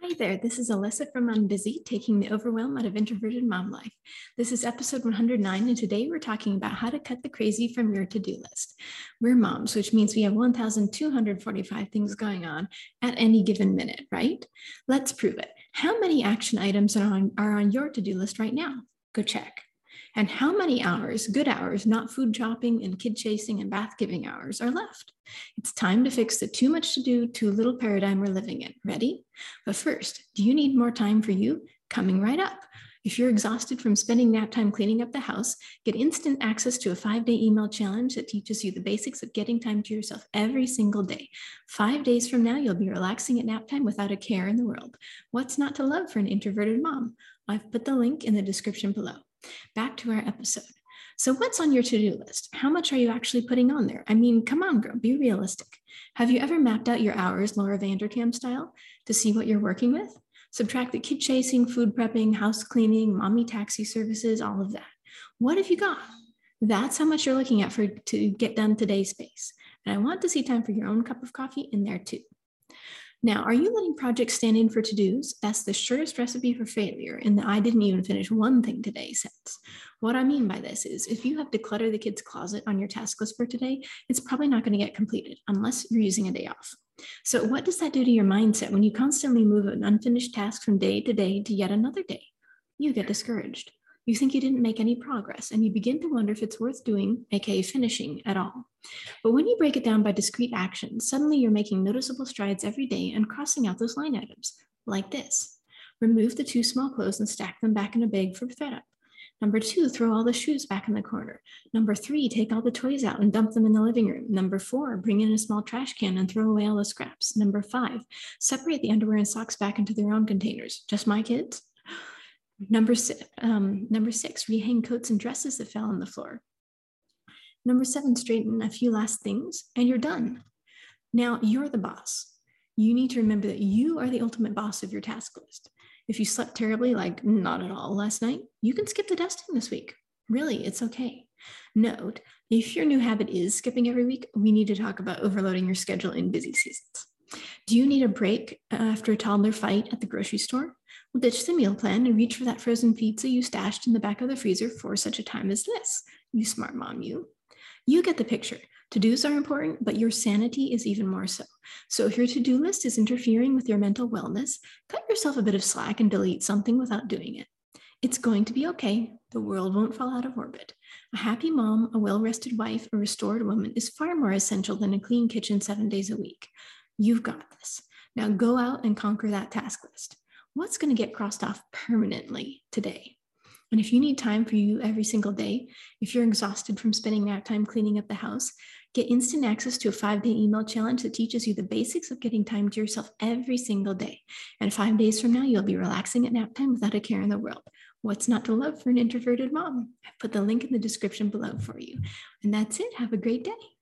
Hi there, this is Alyssa from Unbusy, taking the overwhelm out of introverted mom life. This is episode 109, and today we're talking about how to cut the crazy from your to do list. We're moms, which means we have 1,245 things going on at any given minute, right? Let's prove it. How many action items are on, are on your to do list right now? Go check. And how many hours, good hours, not food shopping and kid chasing and bath giving hours, are left? It's time to fix the too much to do, too little paradigm we're living in. Ready? But first, do you need more time for you? Coming right up. If you're exhausted from spending nap time cleaning up the house, get instant access to a five day email challenge that teaches you the basics of getting time to yourself every single day. Five days from now, you'll be relaxing at nap time without a care in the world. What's not to love for an introverted mom? I've put the link in the description below. Back to our episode. So, what's on your to do list? How much are you actually putting on there? I mean, come on, girl, be realistic. Have you ever mapped out your hours, Laura Vanderkam style, to see what you're working with? Subtract the kid chasing, food prepping, house cleaning, mommy taxi services, all of that. What have you got? That's how much you're looking at for to get done today's space. And I want to see time for your own cup of coffee in there too. Now, are you letting projects stand in for to dos? That's the surest recipe for failure in the I didn't even finish one thing today sense. What I mean by this is if you have to clutter the kid's closet on your task list for today, it's probably not going to get completed unless you're using a day off. So, what does that do to your mindset when you constantly move an unfinished task from day to day to yet another day? You get discouraged. You think you didn't make any progress, and you begin to wonder if it's worth doing, aka finishing, at all. But when you break it down by discrete actions, suddenly you're making noticeable strides every day and crossing out those line items, like this. Remove the two small clothes and stack them back in a bag for thredUP. Number two, throw all the shoes back in the corner. Number three, take all the toys out and dump them in the living room. Number four, bring in a small trash can and throw away all the scraps. Number five, separate the underwear and socks back into their own containers. Just my kids? Number, um, number six, rehang coats and dresses that fell on the floor. Number seven, straighten a few last things and you're done. Now you're the boss. You need to remember that you are the ultimate boss of your task list. If you slept terribly, like not at all last night, you can skip the dusting this week. Really, it's okay. Note, if your new habit is skipping every week, we need to talk about overloading your schedule in busy seasons. Do you need a break after a toddler fight at the grocery store? Ditch the meal plan and reach for that frozen pizza you stashed in the back of the freezer for such a time as this. You smart mom, you. You get the picture. To dos are important, but your sanity is even more so. So if your to do list is interfering with your mental wellness, cut yourself a bit of slack and delete something without doing it. It's going to be okay. The world won't fall out of orbit. A happy mom, a well rested wife, a restored woman is far more essential than a clean kitchen seven days a week. You've got this. Now go out and conquer that task list. What's going to get crossed off permanently today? And if you need time for you every single day, if you're exhausted from spending that time cleaning up the house, get instant access to a five day email challenge that teaches you the basics of getting time to yourself every single day. And five days from now, you'll be relaxing at nap time without a care in the world. What's not to love for an introverted mom? I put the link in the description below for you. And that's it. Have a great day.